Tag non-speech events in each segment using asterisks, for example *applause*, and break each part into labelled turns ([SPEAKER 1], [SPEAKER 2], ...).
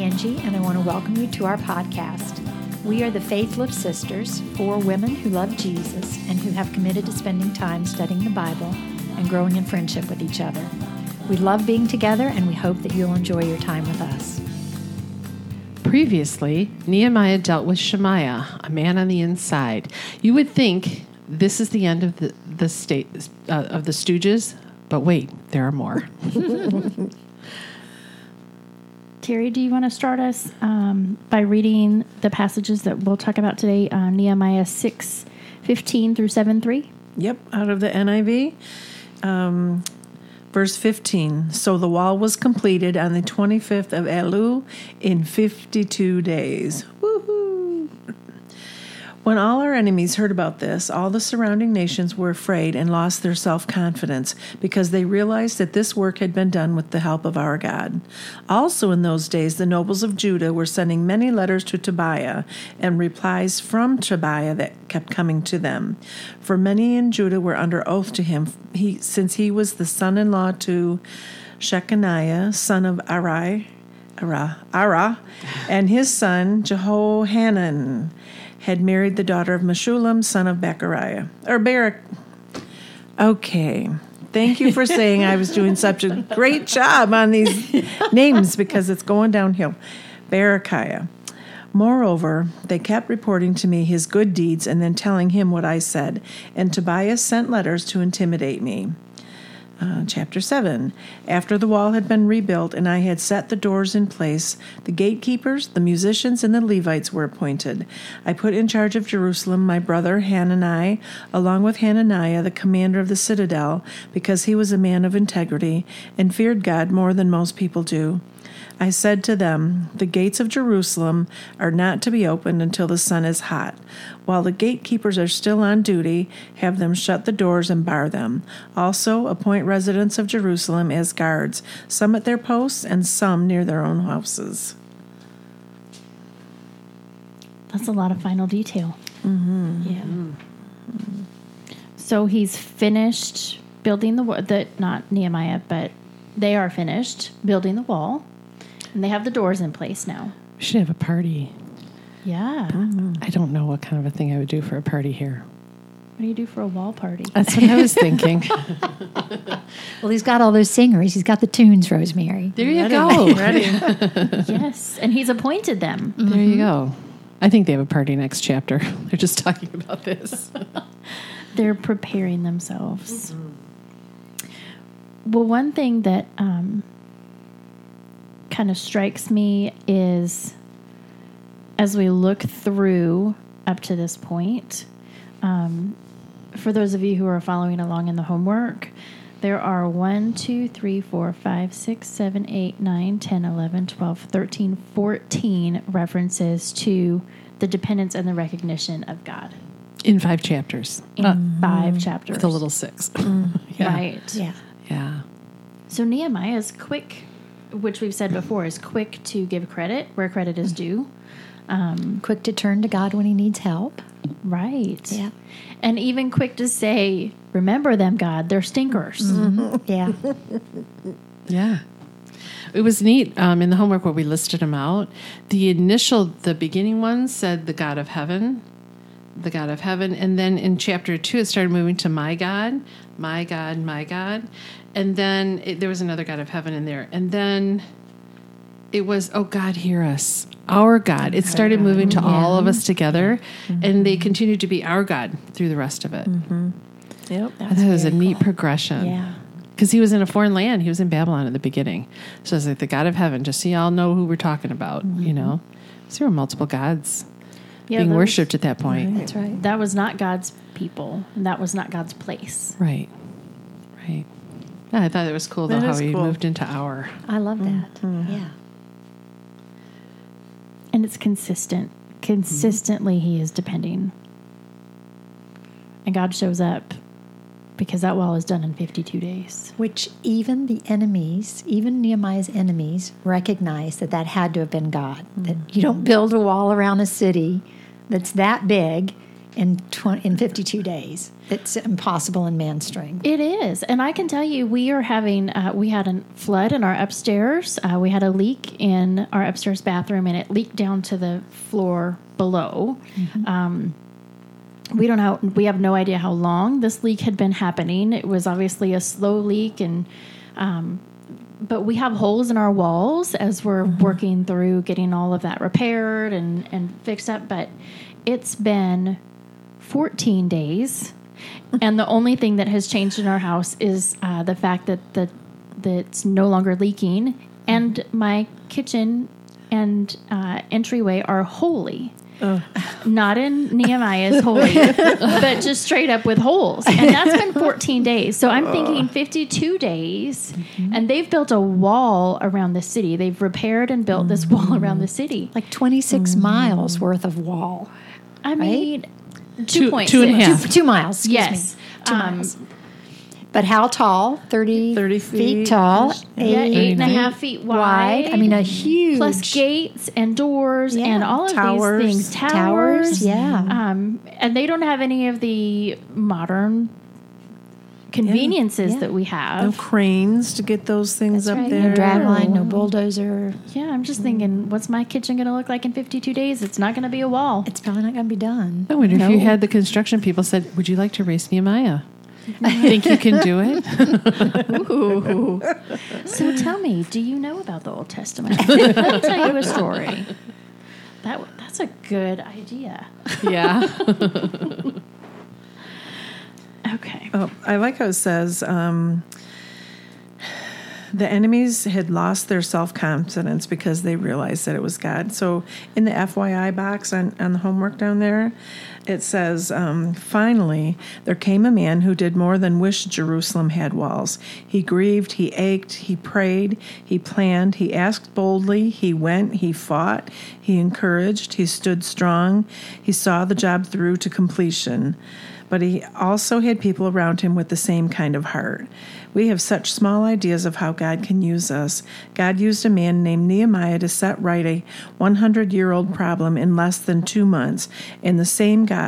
[SPEAKER 1] Angie, and I want to welcome you to our podcast. We are the Faith Lift Sisters, four women who love Jesus and who have committed to spending time studying the Bible and growing in friendship with each other. We love being together, and we hope that you'll enjoy your time with us.
[SPEAKER 2] Previously, Nehemiah dealt with Shemaiah, a man on the inside. You would think this is the end of the, the state uh, of the Stooges, but wait, there are more. *laughs*
[SPEAKER 3] Terry, do you want to start us um, by reading the passages that we'll talk about today? Uh, Nehemiah 6 15 through 7 3.
[SPEAKER 4] Yep, out of the NIV. Um, verse 15. So the wall was completed on the 25th of Elul in 52 days. When all our enemies heard about this, all the surrounding nations were afraid and lost their self confidence because they realized that this work had been done with the help of our God. Also, in those days, the nobles of Judah were sending many letters to Tobiah and replies from Tobiah that kept coming to them. For many in Judah were under oath to him, he, since he was the son in law to Shekaniah, son of Arai. Ara, Ara, and his son Jehohanan had married the daughter of Meshullam, son of Bechariah. Or Barak. Okay. Thank you for saying I was doing such a great job on these names because it's going downhill. Barakiah. Moreover, they kept reporting to me his good deeds and then telling him what I said, and Tobiah sent letters to intimidate me. Uh, chapter 7. After the wall had been rebuilt and I had set the doors in place, the gatekeepers, the musicians, and the Levites were appointed. I put in charge of Jerusalem my brother Hanani, along with Hananiah, the commander of the citadel, because he was a man of integrity and feared God more than most people do. I said to them, The gates of Jerusalem are not to be opened until the sun is hot. While the gatekeepers are still on duty, have them shut the doors and bar them. Also, appoint residents of Jerusalem as guards, some at their posts and some near their own houses.
[SPEAKER 3] That's a lot of final detail. Mm-hmm. Yeah. So he's finished building the wall. The, not Nehemiah, but they are finished building the wall. And they have the doors in place now.
[SPEAKER 2] We should have a party.
[SPEAKER 3] Yeah.
[SPEAKER 2] I don't know what kind of a thing I would do for a party here.
[SPEAKER 3] What do you do for a wall party?
[SPEAKER 2] That's what I was thinking. *laughs*
[SPEAKER 1] Well, he's got all those singers. He's got the tunes, Rosemary.
[SPEAKER 2] There you go.
[SPEAKER 4] Ready?
[SPEAKER 3] yes. And he's appointed them.
[SPEAKER 2] There you go. I think they have a party next chapter. *laughs* They're just talking about this. *laughs*
[SPEAKER 3] They're preparing themselves. Well, one thing that um, kind of strikes me is as we look through up to this point, um, for those of you who are following along in the homework, there are 1, 2, 3, 4, 5, 6, 7, 8, 9, 10, 11, 12, 13, 14 references to the dependence and the recognition of God
[SPEAKER 2] In five chapters.
[SPEAKER 3] in five chapters.
[SPEAKER 2] With a little six. *laughs* yeah.
[SPEAKER 3] Right.
[SPEAKER 1] Yeah.
[SPEAKER 2] Yeah.
[SPEAKER 3] So Nehemiah is quick, which we've said before, is quick to give credit where credit is due.
[SPEAKER 1] Um, Quick to turn to God when he needs help.
[SPEAKER 3] Right.
[SPEAKER 1] Yeah.
[SPEAKER 3] And even quick to say, remember them, God, they're stinkers.
[SPEAKER 1] Yeah. *laughs*
[SPEAKER 2] Yeah. It was neat um, in the homework where we listed them out. The initial, the beginning ones said the God of heaven, the God of heaven. And then in chapter two, it started moving to my God, my God, my God. And then it, there was another God of heaven in there. And then it was, oh God, hear us, our God. It started moving to all of us together. And they continued to be our God through the rest of it.
[SPEAKER 4] Yep.
[SPEAKER 2] I thought it was a neat progression.
[SPEAKER 3] Yeah.
[SPEAKER 2] Because he was in a foreign land. He was in Babylon at the beginning. So it's like the God of heaven, just so y'all know who we're talking about, you know? So there were multiple gods
[SPEAKER 3] Yeah,
[SPEAKER 2] being worshipped at that point.
[SPEAKER 1] That's right.
[SPEAKER 3] That was not God's people, and that was not God's place.
[SPEAKER 2] Right. Right. Yeah, I thought it was cool, though,
[SPEAKER 4] That
[SPEAKER 2] how
[SPEAKER 4] is
[SPEAKER 2] he
[SPEAKER 4] cool.
[SPEAKER 2] moved into our.
[SPEAKER 1] I love that. Mm-hmm. Yeah.
[SPEAKER 3] And it's consistent. Consistently, he is depending. And God shows up because that wall is done in 52 days.
[SPEAKER 1] Which even the enemies, even Nehemiah's enemies, recognized that that had to have been God. That mm-hmm. you don't build a wall around a city that's that big in tw- in 52 days. It's impossible in man's strength.
[SPEAKER 3] It is, and I can tell you, we are having. Uh, we had a flood in our upstairs. Uh, we had a leak in our upstairs bathroom, and it leaked down to the floor below. Um, we don't know. We have no idea how long this leak had been happening. It was obviously a slow leak, and um, but we have holes in our walls as we're working through getting all of that repaired and and fixed up. But it's been 14 days, *laughs* and the only thing that has changed in our house is uh, the fact that the that it's no longer leaking, and my kitchen and uh, entryway are holy. Not in Nehemiah's holy, *laughs* but just straight up with holes. And that's been 14 days. So I'm thinking 52 days. Mm-hmm. And they've built a wall around the city. They've repaired and built this wall around the mm. city.
[SPEAKER 1] Like 26 mm. miles worth of wall.
[SPEAKER 3] I mean,
[SPEAKER 2] Two-
[SPEAKER 3] two, points.
[SPEAKER 2] two and a half.
[SPEAKER 1] Two, two miles. Excuse
[SPEAKER 3] Yes.
[SPEAKER 1] Me. Two
[SPEAKER 3] Um,
[SPEAKER 1] miles. But how tall? 30,
[SPEAKER 4] 30
[SPEAKER 1] feet,
[SPEAKER 4] feet.
[SPEAKER 1] tall.
[SPEAKER 3] Yeah,
[SPEAKER 1] eight
[SPEAKER 3] eight and a
[SPEAKER 2] feet
[SPEAKER 3] half feet wide.
[SPEAKER 1] wide. I mean, a huge.
[SPEAKER 3] plus gates and doors
[SPEAKER 1] Yeah.
[SPEAKER 3] and all of
[SPEAKER 4] Towers.
[SPEAKER 3] these things. Towers,
[SPEAKER 1] Towers, yeah.
[SPEAKER 3] Um, and they don't have any of the modern conveniences
[SPEAKER 1] Yeah.
[SPEAKER 3] that we have.
[SPEAKER 4] No cranes to get those things
[SPEAKER 1] That's
[SPEAKER 4] up
[SPEAKER 1] right.
[SPEAKER 4] there.
[SPEAKER 1] No drag line, no bulldozer.
[SPEAKER 3] Yeah, I'm just thinking, what's my kitchen going to look like in 52 days? It's not going to be a wall.
[SPEAKER 1] It's probably not going to be done.
[SPEAKER 2] I wonder if you had the construction people said, "Would you like to race Nehemiah?" I think you can do it?
[SPEAKER 3] Ooh. so tell me, do you know about the Old Testament? *laughs* I'll tell you a story. That that's a good idea.
[SPEAKER 2] yeah. *laughs*
[SPEAKER 3] Okay.
[SPEAKER 4] Oh, I like how it says um, the enemies had lost their self confidence because they realized that it was God. So in the FYI box on, on the homework down there, it says, um, Finally, there came a man who did more than wish Jerusalem had walls. He grieved, he ached, he prayed, he planned, he asked boldly, he went, he fought, he encouraged, he stood strong, he saw the job through to completion but he also had people around him with the same kind of heart. We have such small ideas of how God can use us. God used a man named Nehemiah to set right a 100 year old problem in less than two months, and the same God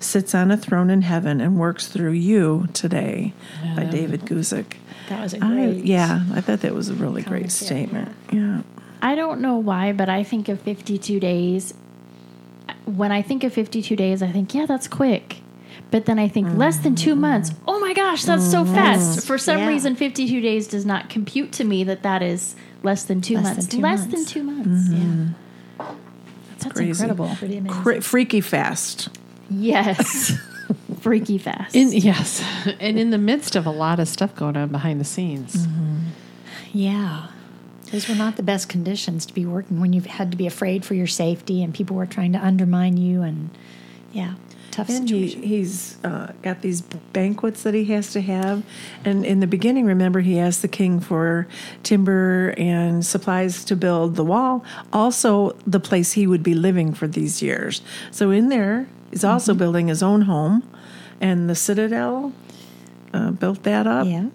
[SPEAKER 4] sits on a throne in heaven and works through you today. By David Guzik.
[SPEAKER 1] That was a
[SPEAKER 4] I,
[SPEAKER 1] great.
[SPEAKER 4] yeah, I thought that was a really great statement. Yeah.
[SPEAKER 3] I don't know why, but I think of 52 days. When I think of 52 days, I think, yeah, that's quick. But then I think less than two mm-hmm. months. Oh my gosh, that's so mm-hmm. fast. For some
[SPEAKER 1] Yeah.
[SPEAKER 3] reason, 52 days does not compute to me that that is less than two
[SPEAKER 1] Less
[SPEAKER 3] months.
[SPEAKER 1] than two
[SPEAKER 3] less
[SPEAKER 1] months.
[SPEAKER 3] than two months. Mm-hmm.
[SPEAKER 1] Yeah.
[SPEAKER 3] That's
[SPEAKER 4] crazy.
[SPEAKER 3] incredible.
[SPEAKER 1] Pretty amazing.
[SPEAKER 4] Cra- freaky fast.
[SPEAKER 3] Yes. *laughs* Freaky fast.
[SPEAKER 2] In, yes, and in the midst of a lot of stuff going on behind the scenes.
[SPEAKER 1] Yeah. Those were not the best conditions to be working when you've had to be afraid for your safety and people were trying to undermine you and yeah, tough
[SPEAKER 4] And he,
[SPEAKER 1] situation.
[SPEAKER 4] he's uh, got these banquets that he has to have. And in the beginning, remember, he asked the king for timber and supplies to build the wall, also the place he would be living for these years. So in there, he's also building his own home. And the citadel uh, built that up.
[SPEAKER 1] yeah.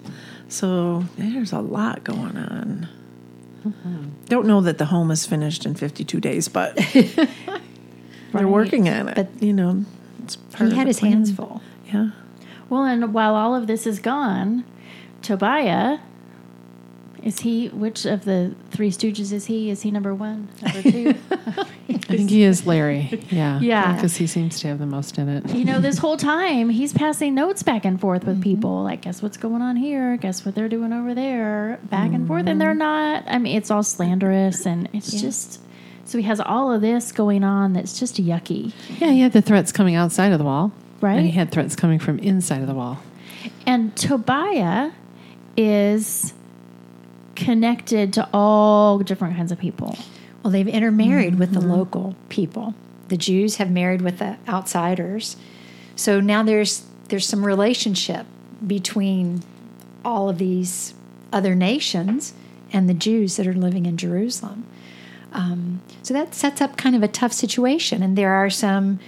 [SPEAKER 4] So there's a lot going on. Don't know that the home is finished in 52 days, but *laughs* they're
[SPEAKER 3] Right.
[SPEAKER 4] working on it.
[SPEAKER 1] But
[SPEAKER 4] you know, it's part
[SPEAKER 1] He had his hands full.
[SPEAKER 4] Yeah.
[SPEAKER 3] well, and while all of this is gone, Tobiah, is he, which of the three stooges is he? Is he number one? Number two? *laughs*
[SPEAKER 2] I think he is Larry. Yeah, *laughs*
[SPEAKER 3] Yeah.
[SPEAKER 2] because he seems to have the most in it.
[SPEAKER 3] you know, this whole time he's passing notes back and forth with mm-hmm. people. Like, guess what's going on here? Guess what they're doing over there? Back and forth, and they're mm-hmm. not. I mean, it's all slanderous, and it's just. So he has all of this going on that's just yucky.
[SPEAKER 2] Yeah, he had the threats coming outside of the wall,
[SPEAKER 3] Right.
[SPEAKER 2] And he had threats coming from inside of the wall.
[SPEAKER 3] And Tobiah is connected to all different kinds of people.
[SPEAKER 1] Well, they've intermarried with the local people. The Jews have married with the outsiders. So now there's there's some relationship between all of these other nations and the Jews that are living in Jerusalem. Um, so that sets up kind of a tough situation. And there are some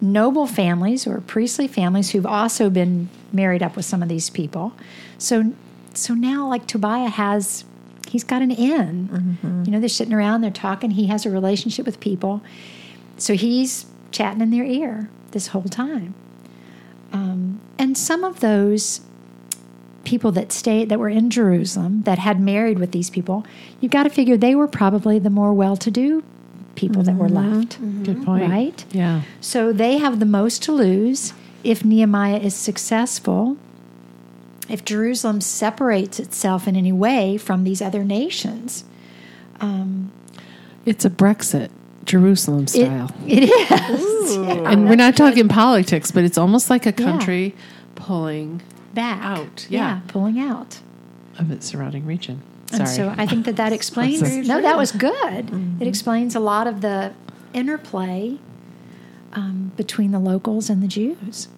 [SPEAKER 1] noble families or priestly families who've also been married up with some of these people. So so now like Tobiah has he's got an in. Mm-hmm. You know, they're sitting around, they're talking, he has a relationship with people. So he's chatting in their ear. this whole time. Um, and some of those people that stayed that were in Jerusalem that had married with these people, you've got to figure they were probably the more well-to-do people that were mm-hmm. left, mm-hmm.
[SPEAKER 2] Good point.
[SPEAKER 1] right?
[SPEAKER 2] Yeah.
[SPEAKER 1] So they have the most to lose if Nehemiah is successful. If Jerusalem separates itself in any way from these other nations,
[SPEAKER 2] It's a Brexit, Jerusalem
[SPEAKER 1] it,
[SPEAKER 2] style.
[SPEAKER 1] it is
[SPEAKER 2] and we're not talking politics, but it's almost like a country pulling
[SPEAKER 1] back
[SPEAKER 2] Out, yeah.
[SPEAKER 1] pulling out.
[SPEAKER 2] of its surrounding region. Sorry.
[SPEAKER 1] And so I think that that *laughs* explains.
[SPEAKER 2] That's
[SPEAKER 1] no, that was good. It explains a lot of the interplay um, between the locals and the Jews.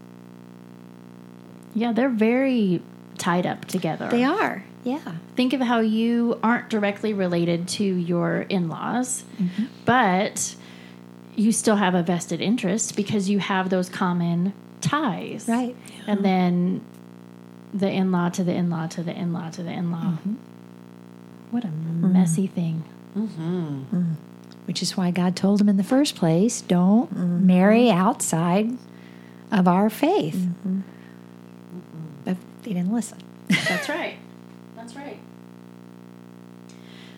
[SPEAKER 3] Yeah, they're very tied up together.
[SPEAKER 1] They are, yeah.
[SPEAKER 3] Think of how you aren't directly related to your in laws,
[SPEAKER 1] Mm-hmm.
[SPEAKER 3] but you still have a vested interest because you have those common ties.
[SPEAKER 1] Right.
[SPEAKER 3] And then the in law to the in law to the in law to the in law.
[SPEAKER 1] Mm-hmm.
[SPEAKER 3] What a mm-hmm. messy thing. Mm-hmm. Mm-hmm.
[SPEAKER 1] Which is why God told him in the first place, don't marry outside of our faith. But they didn't listen.
[SPEAKER 3] That's right. That's right.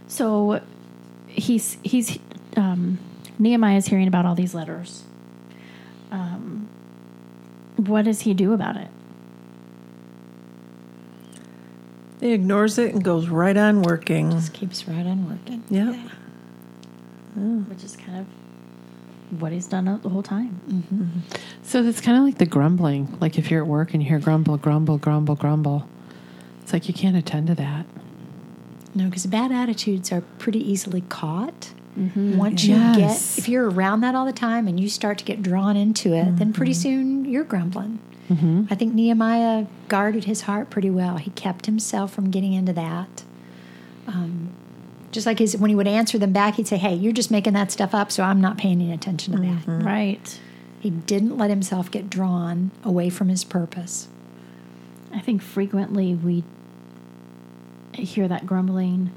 [SPEAKER 3] So he's he's um, Nehemiah is hearing about all these letters. Um, what does he do about it?
[SPEAKER 4] He ignores it and goes right on working.
[SPEAKER 1] Just keeps right on working.
[SPEAKER 4] Yep.
[SPEAKER 3] Which is kind of what he's done the whole time.
[SPEAKER 2] So that's kind of like the grumbling. Like if you're at work and you hear grumble, grumble, grumble, grumble, it's like you can't attend to that.
[SPEAKER 1] No, because bad attitudes are pretty easily caught. Mm-hmm. Once you
[SPEAKER 2] Yes.
[SPEAKER 1] get, if you're around that all the time and you start to get drawn into it, then pretty mm-hmm. soon you're grumbling. Mm-hmm. I think Nehemiah guarded his heart pretty well. He kept himself from getting into that. Um, just like his, when he would answer them back, he'd say, Hey, you're just making that stuff up, so I'm not paying any attention to that. Mm-hmm.
[SPEAKER 3] Right.
[SPEAKER 1] He didn't let himself get drawn away from his purpose.
[SPEAKER 3] I think frequently we hear that grumbling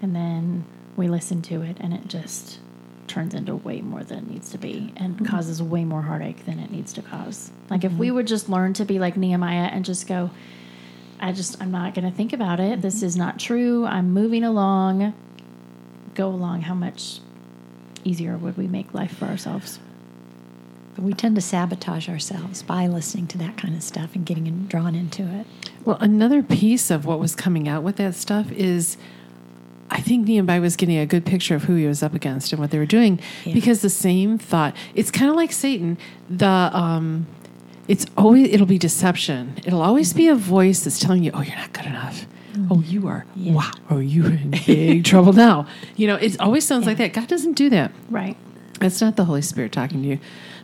[SPEAKER 3] and then we listen to it and it just turns into way more than it needs to be and mm-hmm. causes way more heartache than it needs to cause. Like if mm-hmm. we would just learn to be like Nehemiah and just go, I just, I'm not going to think about it. This is not true. I'm moving along. Go along. How much easier would we make life for ourselves?
[SPEAKER 1] But we tend to sabotage ourselves by listening to that kind of stuff and getting in, drawn into it.
[SPEAKER 2] Well, another piece of what was coming out with that stuff is I think Nehemiah was getting a good picture of who he was up against and what they were doing because the same thought, it's kind of like Satan. The, um, it's always, it'll be deception. It'll always be a voice that's telling you, oh, you're not good enough. Oh, you are. Wow. Oh, you're in *laughs* big trouble now. You know, it always sounds like that. God doesn't do that.
[SPEAKER 3] Right.
[SPEAKER 2] That's not the Holy Spirit talking to you.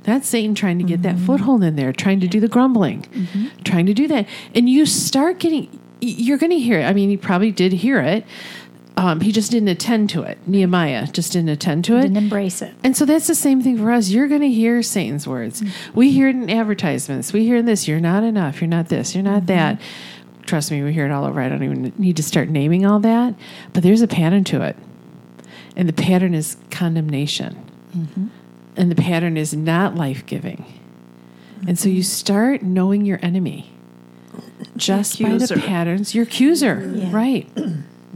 [SPEAKER 2] That's Satan trying to get that mm-hmm. foothold in there, trying to do the grumbling, mm-hmm. trying to do that. And you start getting, you're going to hear it. I mean, he probably did hear it. Um, he just didn't attend to it. Nehemiah just didn't attend to it.
[SPEAKER 1] Didn't embrace it.
[SPEAKER 2] And so that's the same thing for us. You're going to hear Satan's words. Mm-hmm. We hear it in advertisements. We hear in this. You're not enough. You're not this. You're not that. Trust me, we hear it all over. I don't even need to start naming all that. But there's a pattern to it. And the pattern is condemnation. Mm-hmm. And the pattern is not life giving. And so you mm-hmm. start knowing your enemy just by the patterns, your accuser, right?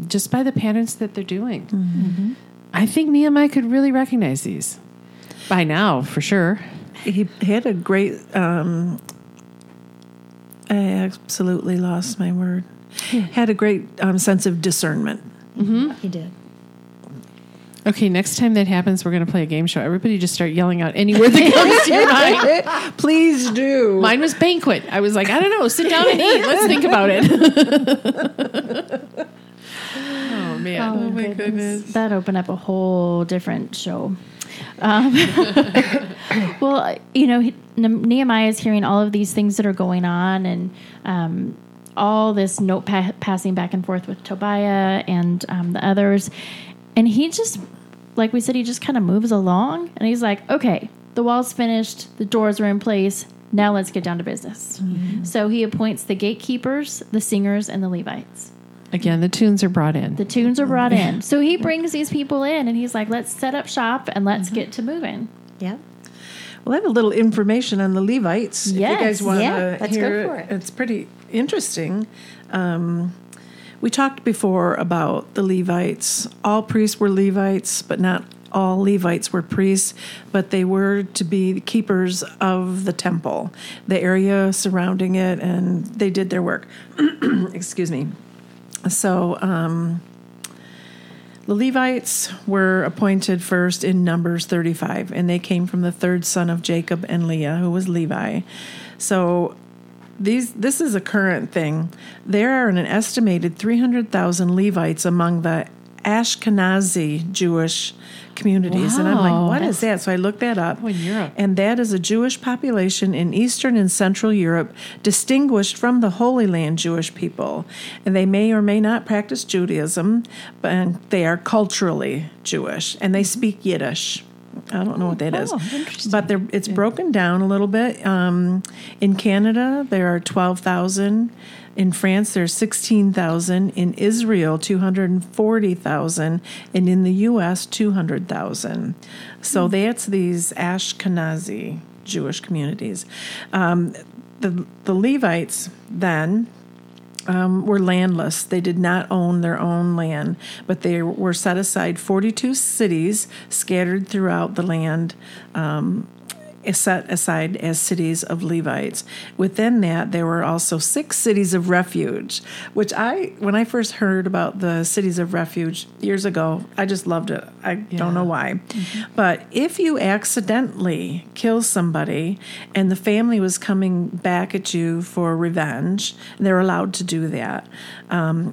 [SPEAKER 2] just by the patterns that they're doing. Mm-hmm. I think Nehemiah could really recognize these by now, for sure.
[SPEAKER 4] He had a great. Um, I absolutely lost my word. Had a great um, sense of discernment.
[SPEAKER 1] He did.
[SPEAKER 2] Okay, next time that happens, we're going to play a game show. Everybody just start yelling out any word that comes *laughs* to your mind.
[SPEAKER 4] Please do.
[SPEAKER 2] Mine was banquet. I was like, I don't know, sit down and eat. Let's think about it. *laughs* oh, man.
[SPEAKER 3] Oh, my goodness. That opened up a whole different show. Um, *laughs* well, you know, Nehemiah is hearing all of these things that are going on and um, all this note pa- passing back and forth with Tobiah and um, the others. And he just, like we said, he just kind of moves along and he's like, okay, the wall's finished, the doors are in place. Now let's get down to business. So he appoints the gatekeepers, the singers, and the Levites.
[SPEAKER 2] Again, the tunes are brought in.
[SPEAKER 3] The tunes are brought in. *laughs* So he brings these people in and he's like, let's set up shop and let's get to moving.
[SPEAKER 1] Yeah.
[SPEAKER 4] Well, I have a little information on the Levites. if you guys want
[SPEAKER 1] yeah,
[SPEAKER 4] to
[SPEAKER 1] let's go
[SPEAKER 4] hear
[SPEAKER 1] for it.
[SPEAKER 4] It's pretty interesting. Um, we talked before about the Levites. All priests were Levites, but not all Levites were priests, but they were to be the keepers of the temple, the area surrounding it, and they did their work. *clears throat* Excuse me. So, um, the Levites were appointed first in Numbers 35, and they came from the third son of Jacob and Leah, who was Levi. So these this is a current thing. There are an estimated 300,000 Levites among the Ashkenazi Jewish communities. And I'm like, what is that? So I looked that up.
[SPEAKER 2] Oh, in Europe.
[SPEAKER 4] And that is a Jewish population in Eastern and Central Europe, distinguished from the Holy Land Jewish people. And they may or may not practice Judaism, but they are culturally Jewish, and they speak Yiddish. I don't know what that is,
[SPEAKER 1] Oh,
[SPEAKER 4] but they're, it's broken down a little bit. Um, in Canada, there are twelve thousand. In France, there's sixteen thousand. In Israel, two hundred and forty thousand, and in the U.S., two hundred thousand. So that's these Ashkenazi Jewish communities. Um, the the Levites then um, were landless. They did not own their own land, but they were set aside 42 cities scattered throughout the land. Um, set aside as cities of Levites. Within that, there were also six cities of refuge, which I, when I first heard about the cities of refuge years ago, I just loved it. I don't know why. But if you accidentally kill somebody and the family was coming back at you for revenge, they're allowed to do that. Um,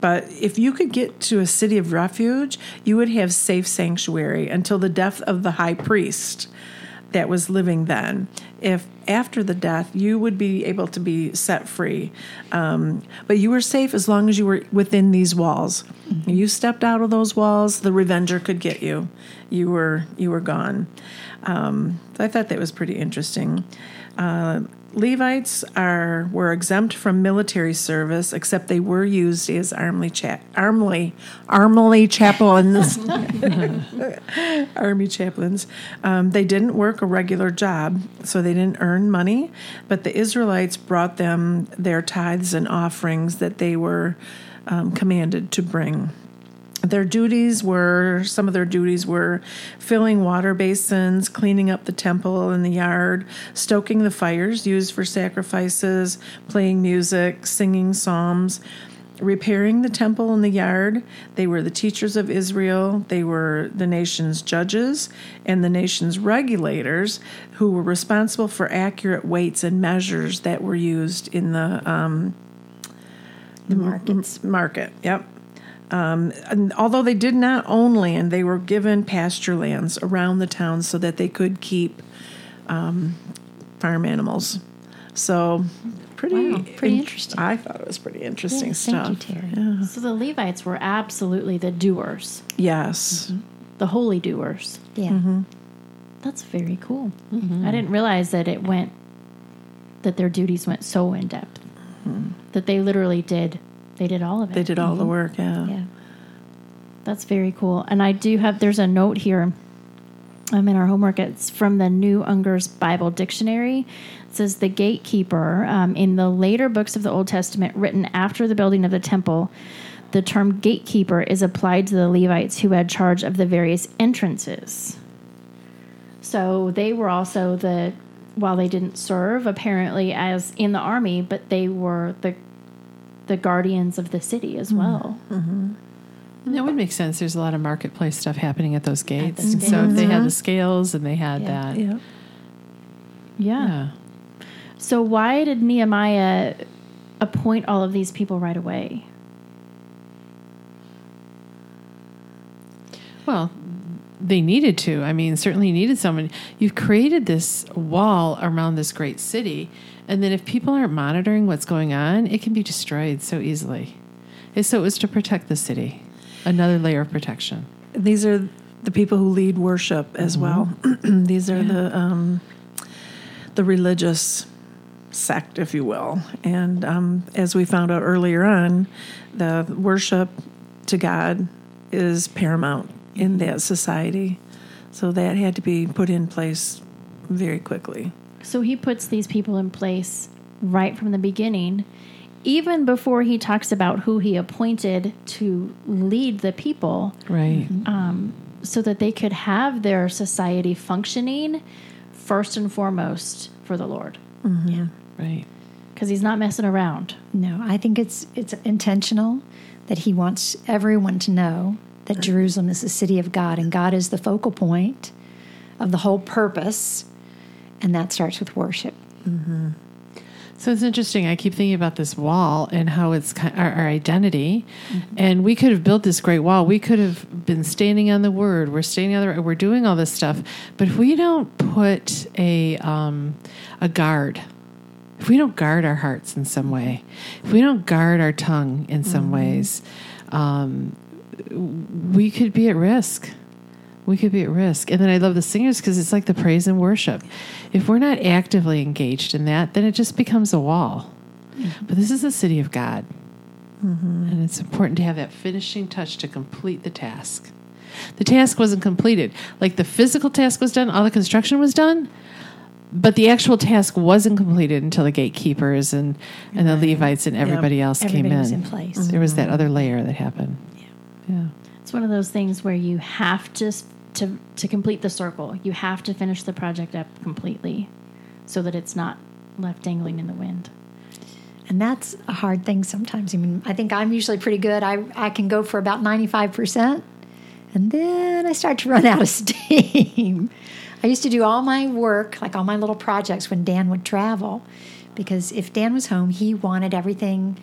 [SPEAKER 4] but if you could get to a city of refuge, you would have safe sanctuary until the death of the high priest that was living then. If after the death, you would be able to be set free. Um, but you were safe as long as you were within these walls. You stepped out of those walls, the revenger could get you. You were you were gone. Um, I thought that was pretty interesting. Uh, Levites are were exempt from military service, except they were used as armly cha- armly armly chaplains. *laughs* *laughs* army chaplains. Um, they didn't work a regular job, so they didn't earn money. But the Israelites brought them their tithes and offerings that they were um, commanded to bring. Their duties were some of their duties were filling water basins, cleaning up the temple and the yard, stoking the fires used for sacrifices, playing music, singing psalms, repairing the temple and the yard. They were the teachers of Israel. They were the nation's judges and the nation's regulators who were responsible for accurate weights and measures that were used in the um,
[SPEAKER 1] The markets.
[SPEAKER 4] market. Yep. Um, and although they did not own land, they were given pasture lands around the town so that they could keep um, farm animals. So, pretty,
[SPEAKER 1] Wow, pretty interesting.
[SPEAKER 4] I thought it was pretty interesting
[SPEAKER 1] Yeah,
[SPEAKER 4] stuff.
[SPEAKER 1] thank you, Terry.
[SPEAKER 3] So the Levites were absolutely the doers,
[SPEAKER 4] Yes. Mm-hmm.
[SPEAKER 3] the holy doers.
[SPEAKER 1] Yeah. Mm-hmm.
[SPEAKER 3] That's very cool. Mm-hmm. I didn't realize that it went that their duties went so in depth. That they literally did they did all of it.
[SPEAKER 4] They did all the work. Yeah.
[SPEAKER 1] Yeah.
[SPEAKER 3] That's very cool. And I do have there's a note here. Um, in our homework, it's from the New Unger's Bible Dictionary. It says the gatekeeper um, in the later books of the Old Testament, written after the building of the temple. The term gatekeeper is applied to the Levites who had charge of the various entrances. So they were also the, while they didn't serve apparently as in the army, but they were the, the guardians of the city as mm-hmm. well.
[SPEAKER 2] And that would make sense. There's a lot of marketplace stuff happening at those gates.
[SPEAKER 3] the
[SPEAKER 2] And so if they had the mm-hmm. scales and they had
[SPEAKER 1] Yeah.
[SPEAKER 2] that,
[SPEAKER 4] Yeah.
[SPEAKER 3] Yeah.
[SPEAKER 2] yeah.
[SPEAKER 3] So why did Nehemiah appoint all of these people right away?
[SPEAKER 2] Well, they needed to. I mean, certainly needed someone. You've created this wall around this great city, and then if people aren't monitoring what's going on, it can be destroyed so easily. And so it was to protect the city, another layer of protection.
[SPEAKER 4] These are the people who lead worship as well. *clears throat* These are the um, the religious sect, if you will. And um, as we found out earlier on, the worship to God is paramount in that society. So that had to be put in place very quickly.
[SPEAKER 3] So he puts these people in place right from the beginning, even before he talks about who he appointed to lead the people
[SPEAKER 2] Right. Mm-hmm.
[SPEAKER 3] Um, so that they could have their society functioning first and foremost for the Lord. Mm-hmm.
[SPEAKER 1] Yeah.
[SPEAKER 2] Right.
[SPEAKER 3] Because he's not messing around.
[SPEAKER 1] No, I think it's it's intentional that he wants everyone to know that Jerusalem is the city of God and God is the focal point of the whole purpose, and that starts with worship.
[SPEAKER 2] So it's interesting. I keep thinking about this wall and how it's our, our identity. And we could have built this great wall. We could have been standing on the word. We're standing on the. We're doing all this stuff. But if we don't put a um, a guard, if we don't guard our hearts in some way, if we don't guard our tongue in some mm-hmm. ways, um, we could be at risk. We could be at risk. And then I love the singers because it's like the praise and worship. If we're not actively engaged in that, then it just becomes a wall. Mm-hmm. But this is the city of God. Mm-hmm. And it's important to have that finishing touch to complete the task. The task wasn't completed. Like the physical task was done, all the construction was done, but the actual task wasn't completed until the gatekeepers and, and the Levites and everybody else
[SPEAKER 1] Everybody
[SPEAKER 2] came in.
[SPEAKER 1] was in place.
[SPEAKER 2] There was that mm-hmm. other layer that happened. Yeah.
[SPEAKER 3] It's one of those things where you have to to to complete the circle. You have to finish the project up completely, so that it's not left dangling in the wind.
[SPEAKER 1] And that's a hard thing sometimes. I mean, I think I'm usually pretty good. I, I can go for about 95%, and then I start to run out of *laughs* steam. I used to do all my work, like all my little projects, when Dan would travel, because if Dan was home, he wanted everything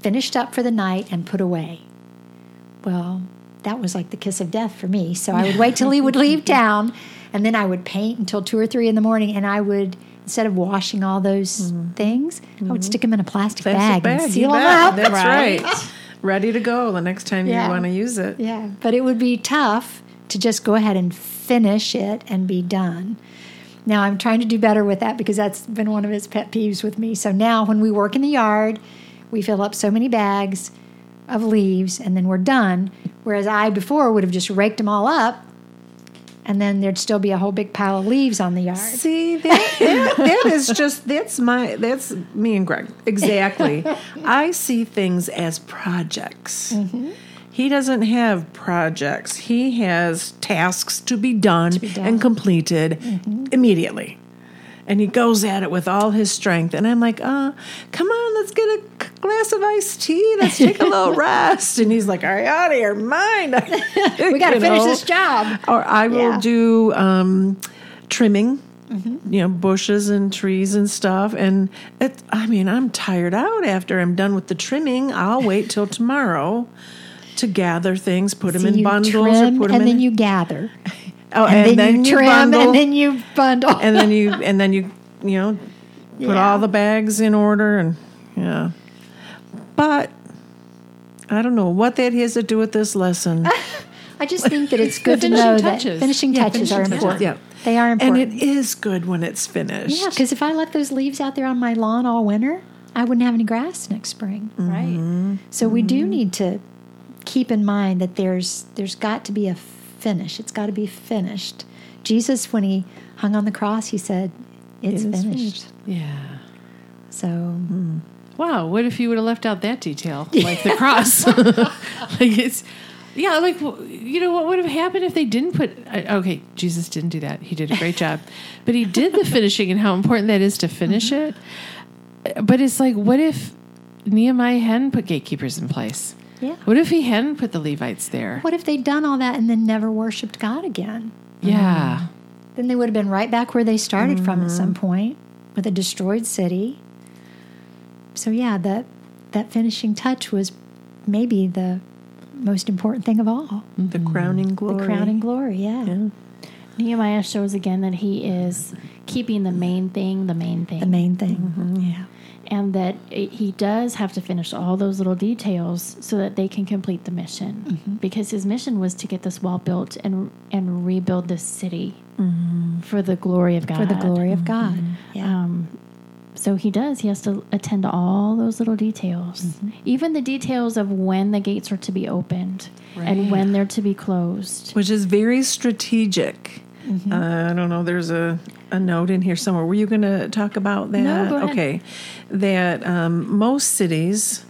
[SPEAKER 1] finished up for the night and put away. Well, that was like the kiss of death for me. So I would wait till he would *laughs* leave town, and then I would paint until two or three in the morning, and I would instead of washing all those mm-hmm. things, I would mm-hmm. stick them in a plastic,
[SPEAKER 4] Plastic
[SPEAKER 1] bag, and seal them up.
[SPEAKER 4] That's *laughs* right. Ready to go the next time
[SPEAKER 1] Yeah.
[SPEAKER 4] you want to use it.
[SPEAKER 1] Yeah, but it would be tough to just go ahead and finish it and be done. Now I'm trying to do better with that because that's been one of his pet peeves with me. So now when we work in the yard, we fill up so many bags of leaves and then we're done. Whereas I before would have just raked them all up and then there'd still be a whole big pile of leaves on the yard.
[SPEAKER 4] See that, that that is just that's my that's me and Greg exactly. *laughs* I see things as projects.
[SPEAKER 1] Mm-hmm.
[SPEAKER 4] He doesn't have projects. He has tasks to be done,
[SPEAKER 1] be done. Mm-hmm.
[SPEAKER 4] and completed immediately. And he goes at it with all his strength. And I'm like, uh, come on, let's get a glass of iced tea. Let's take a *laughs* little rest. And he's like, are you out of your mind? *laughs* *laughs*
[SPEAKER 1] We got to finish this job.
[SPEAKER 4] Or I will
[SPEAKER 1] Yeah. Mm-hmm.
[SPEAKER 4] do um, trimming, you know, bushes and trees and stuff. And it, I mean, I'm tired out after I'm done with the trimming. I'll wait till tomorrow to gather things, put them in bundles,
[SPEAKER 1] trim
[SPEAKER 4] or put them
[SPEAKER 1] and
[SPEAKER 4] in.
[SPEAKER 1] then you gather. *laughs*
[SPEAKER 4] oh,
[SPEAKER 1] And, then, you trim
[SPEAKER 4] bundle,
[SPEAKER 1] and then you bundle.
[SPEAKER 4] and then you *laughs* and then you you know put
[SPEAKER 1] Yeah.
[SPEAKER 4] all the bags in order and yeah. But I don't know what that has to do with this lesson. *laughs*
[SPEAKER 1] I just think that it's good to know
[SPEAKER 2] touches.
[SPEAKER 1] that finishing
[SPEAKER 2] Yeah,
[SPEAKER 1] touches are
[SPEAKER 2] finishing
[SPEAKER 1] important.
[SPEAKER 4] Yeah.
[SPEAKER 1] They are important.
[SPEAKER 4] and it is good when it's finished.
[SPEAKER 1] yeah, because if I left those leaves out there on my lawn all winter, I wouldn't have any grass next spring.
[SPEAKER 3] Right. Mm-hmm.
[SPEAKER 1] So we do mm-hmm. need to keep in mind that there's there's got to be a finish. It's got to be finished. Jesus, when he hung on the cross, he said, "It's
[SPEAKER 4] It is
[SPEAKER 1] finished."
[SPEAKER 2] Yeah.
[SPEAKER 1] So hmm.
[SPEAKER 2] Wow, what if you would have left out that detail, *laughs* like the cross? *laughs* like it's, yeah, like you know what would have happened if they didn't put? Okay, Jesus didn't do that. He did a great *laughs* job, but he did the finishing and how important that is to finish mm-hmm. it. But it's like, what if Nehemiah hadn't put gatekeepers in place?
[SPEAKER 1] Yeah.
[SPEAKER 2] What if he hadn't put the Levites there?
[SPEAKER 1] What if they'd done all that and then never worshipped God again?
[SPEAKER 2] Yeah, mm-hmm.
[SPEAKER 1] Then they would have been right back where they started from at some mm-hmm. point with a destroyed city. So yeah, that that finishing touch was maybe the most important thing of all.
[SPEAKER 4] the mm-hmm. crowning glory.
[SPEAKER 1] The crowning glory, yeah.
[SPEAKER 4] Yeah.
[SPEAKER 3] Nehemiah shows again that he is keeping the main thing the main thing.
[SPEAKER 1] The main thing. Yeah.
[SPEAKER 3] And that it, he does have to finish all those little details so that they can complete the mission
[SPEAKER 1] Mm-hmm.
[SPEAKER 3] because his mission was to get this wall built and and rebuild this city for the glory of God
[SPEAKER 1] Mm-hmm. For the glory of God. Yeah.
[SPEAKER 3] um, so he does he has to attend to all those little details
[SPEAKER 1] Mm-hmm.
[SPEAKER 3] even the details of when the gates are to be opened
[SPEAKER 2] Right.
[SPEAKER 3] and when they're to be closed
[SPEAKER 4] Which is very strategic
[SPEAKER 3] Mm-hmm.
[SPEAKER 4] Uh, I don't know. There's a, a note in here somewhere. Were you going to talk about that?
[SPEAKER 3] No.
[SPEAKER 4] Okay. That um, most cities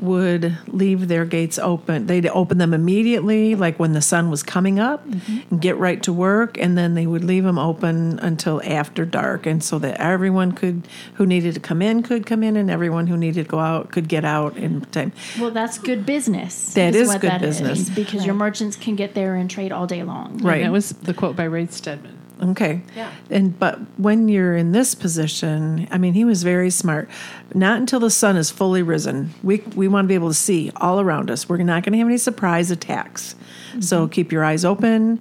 [SPEAKER 4] would leave their gates open. They'd open them immediately, like when the sun was coming up,
[SPEAKER 3] Mm-hmm.
[SPEAKER 4] and get right to work, and then they would leave them open until after dark, and so that everyone could, who needed to come in, could come in, and everyone who needed to go out could get out in time.
[SPEAKER 3] Well, that's good business.
[SPEAKER 4] That is
[SPEAKER 3] what
[SPEAKER 4] good
[SPEAKER 3] that
[SPEAKER 4] business.
[SPEAKER 3] is, because your merchants can get there and trade all day long.
[SPEAKER 4] Right.
[SPEAKER 2] That was the quote by Ray Stedman.
[SPEAKER 4] Okay.
[SPEAKER 2] Yeah.
[SPEAKER 4] And but when you're in this position, I mean, he was very smart. Not until the sun is fully risen. We we want to be able to see all around us. We're not going to have any surprise attacks. So mm-hmm. keep your eyes open.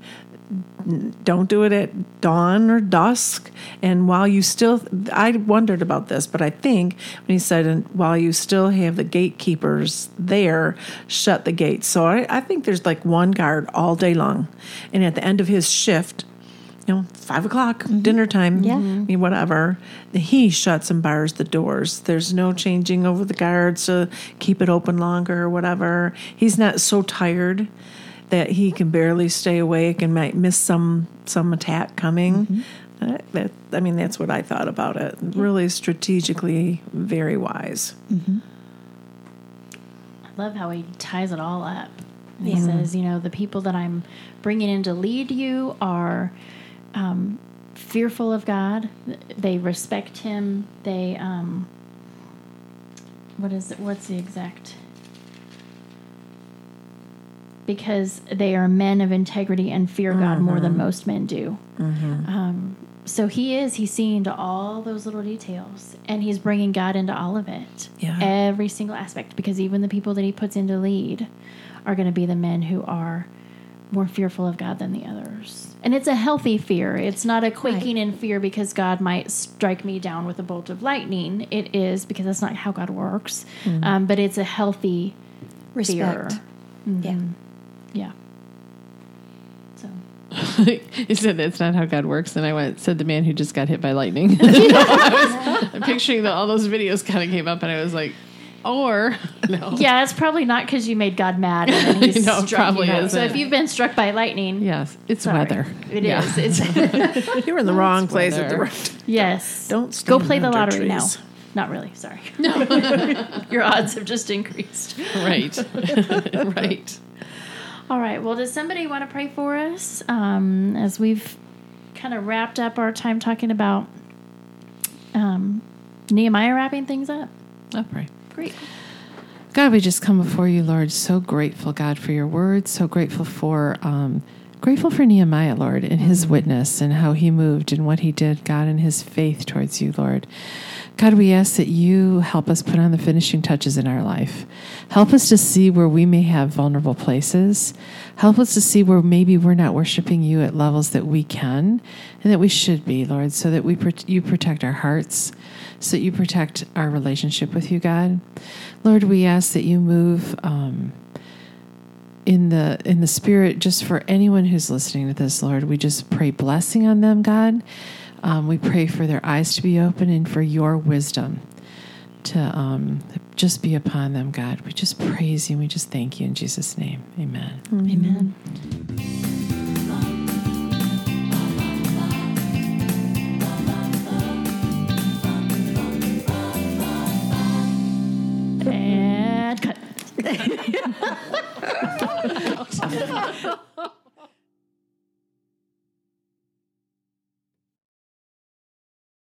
[SPEAKER 4] Don't do it at dawn or dusk. And while you still, I wondered about this, but I think when he said, and while you still have the gatekeepers there, shut the gates. So I, I think there's like one guard all day long. And at the end of his shift, you know, five o'clock, dinner time,
[SPEAKER 3] Yeah.
[SPEAKER 4] I mean, whatever. He shuts and bars the doors. There's no changing over the guards to keep it open longer or whatever. He's not so tired that he can barely stay awake and might miss some some attack coming. Uh, that, I mean, that's what I thought about it. Really strategically very wise.
[SPEAKER 3] I love how he ties it all up. He says, you know, the people that I'm bringing in to lead you are um, fearful of God. They respect Him. They, um, what is it? What's the exact? Because they are men of integrity and fear God more than most men do. Um, so he is. He's seeing to all those little details, and he's bringing God into all of it.
[SPEAKER 4] Yeah.
[SPEAKER 3] Every single aspect, because even the people that he puts into lead are going to be the men who are more fearful of God than the others. And it's a healthy fear. It's not a quaking in fear because God might strike me down with a bolt of lightning. It is because that's not how God works. Um, but it's a healthy
[SPEAKER 1] Respect.
[SPEAKER 3] fear.
[SPEAKER 1] Yeah.
[SPEAKER 3] Yeah. So. *laughs*
[SPEAKER 2] he said that's not how God works, and I went said the man who just got hit by lightning. You *laughs* *laughs* I was I'm picturing that all those videos kind of came up, and I was like, or *laughs* no, *laughs*
[SPEAKER 3] Yeah, it's probably not because you made God mad. And he's *laughs*
[SPEAKER 2] No,
[SPEAKER 3] struck
[SPEAKER 2] probably
[SPEAKER 3] you down. So
[SPEAKER 2] isn't.
[SPEAKER 3] if you've been struck by lightning,
[SPEAKER 2] yes, it's
[SPEAKER 3] sorry.
[SPEAKER 2] weather.
[SPEAKER 3] It
[SPEAKER 2] Yeah.
[SPEAKER 3] is. It's
[SPEAKER 4] You're in the wrong place at the
[SPEAKER 2] weather.
[SPEAKER 4] right.
[SPEAKER 3] yes.
[SPEAKER 4] Don't
[SPEAKER 3] go play the lottery now. Not really. Sorry. Your odds have just increased.
[SPEAKER 2] right, right.
[SPEAKER 3] All right. Well, does somebody want to pray for us um, as we've kind of wrapped up our time talking about um, Nehemiah wrapping things up?
[SPEAKER 2] I'll pray.
[SPEAKER 3] Great.
[SPEAKER 2] God, we just come before you, Lord. So grateful, God, for your word. So grateful for, um, grateful for Nehemiah, Lord, and his witness and how he moved and what he did, God, and his faith towards you, Lord. God, we ask that you help us put on the finishing touches in our life. Help us to see where we may have vulnerable places. Help us to see where maybe we're not worshiping you at levels that we can and that we should be, Lord, so that we you protect our hearts, so that you protect our relationship with you, God. Lord, we ask that you move um, in the in the spirit just for anyone who's listening to this, Lord. We just pray blessing on them, God. Um, we pray for their eyes to be open and for your wisdom to um, just be upon them, God. We just praise you and we just thank you in Jesus' name. Amen.
[SPEAKER 3] Amen. And cut. *laughs* *laughs*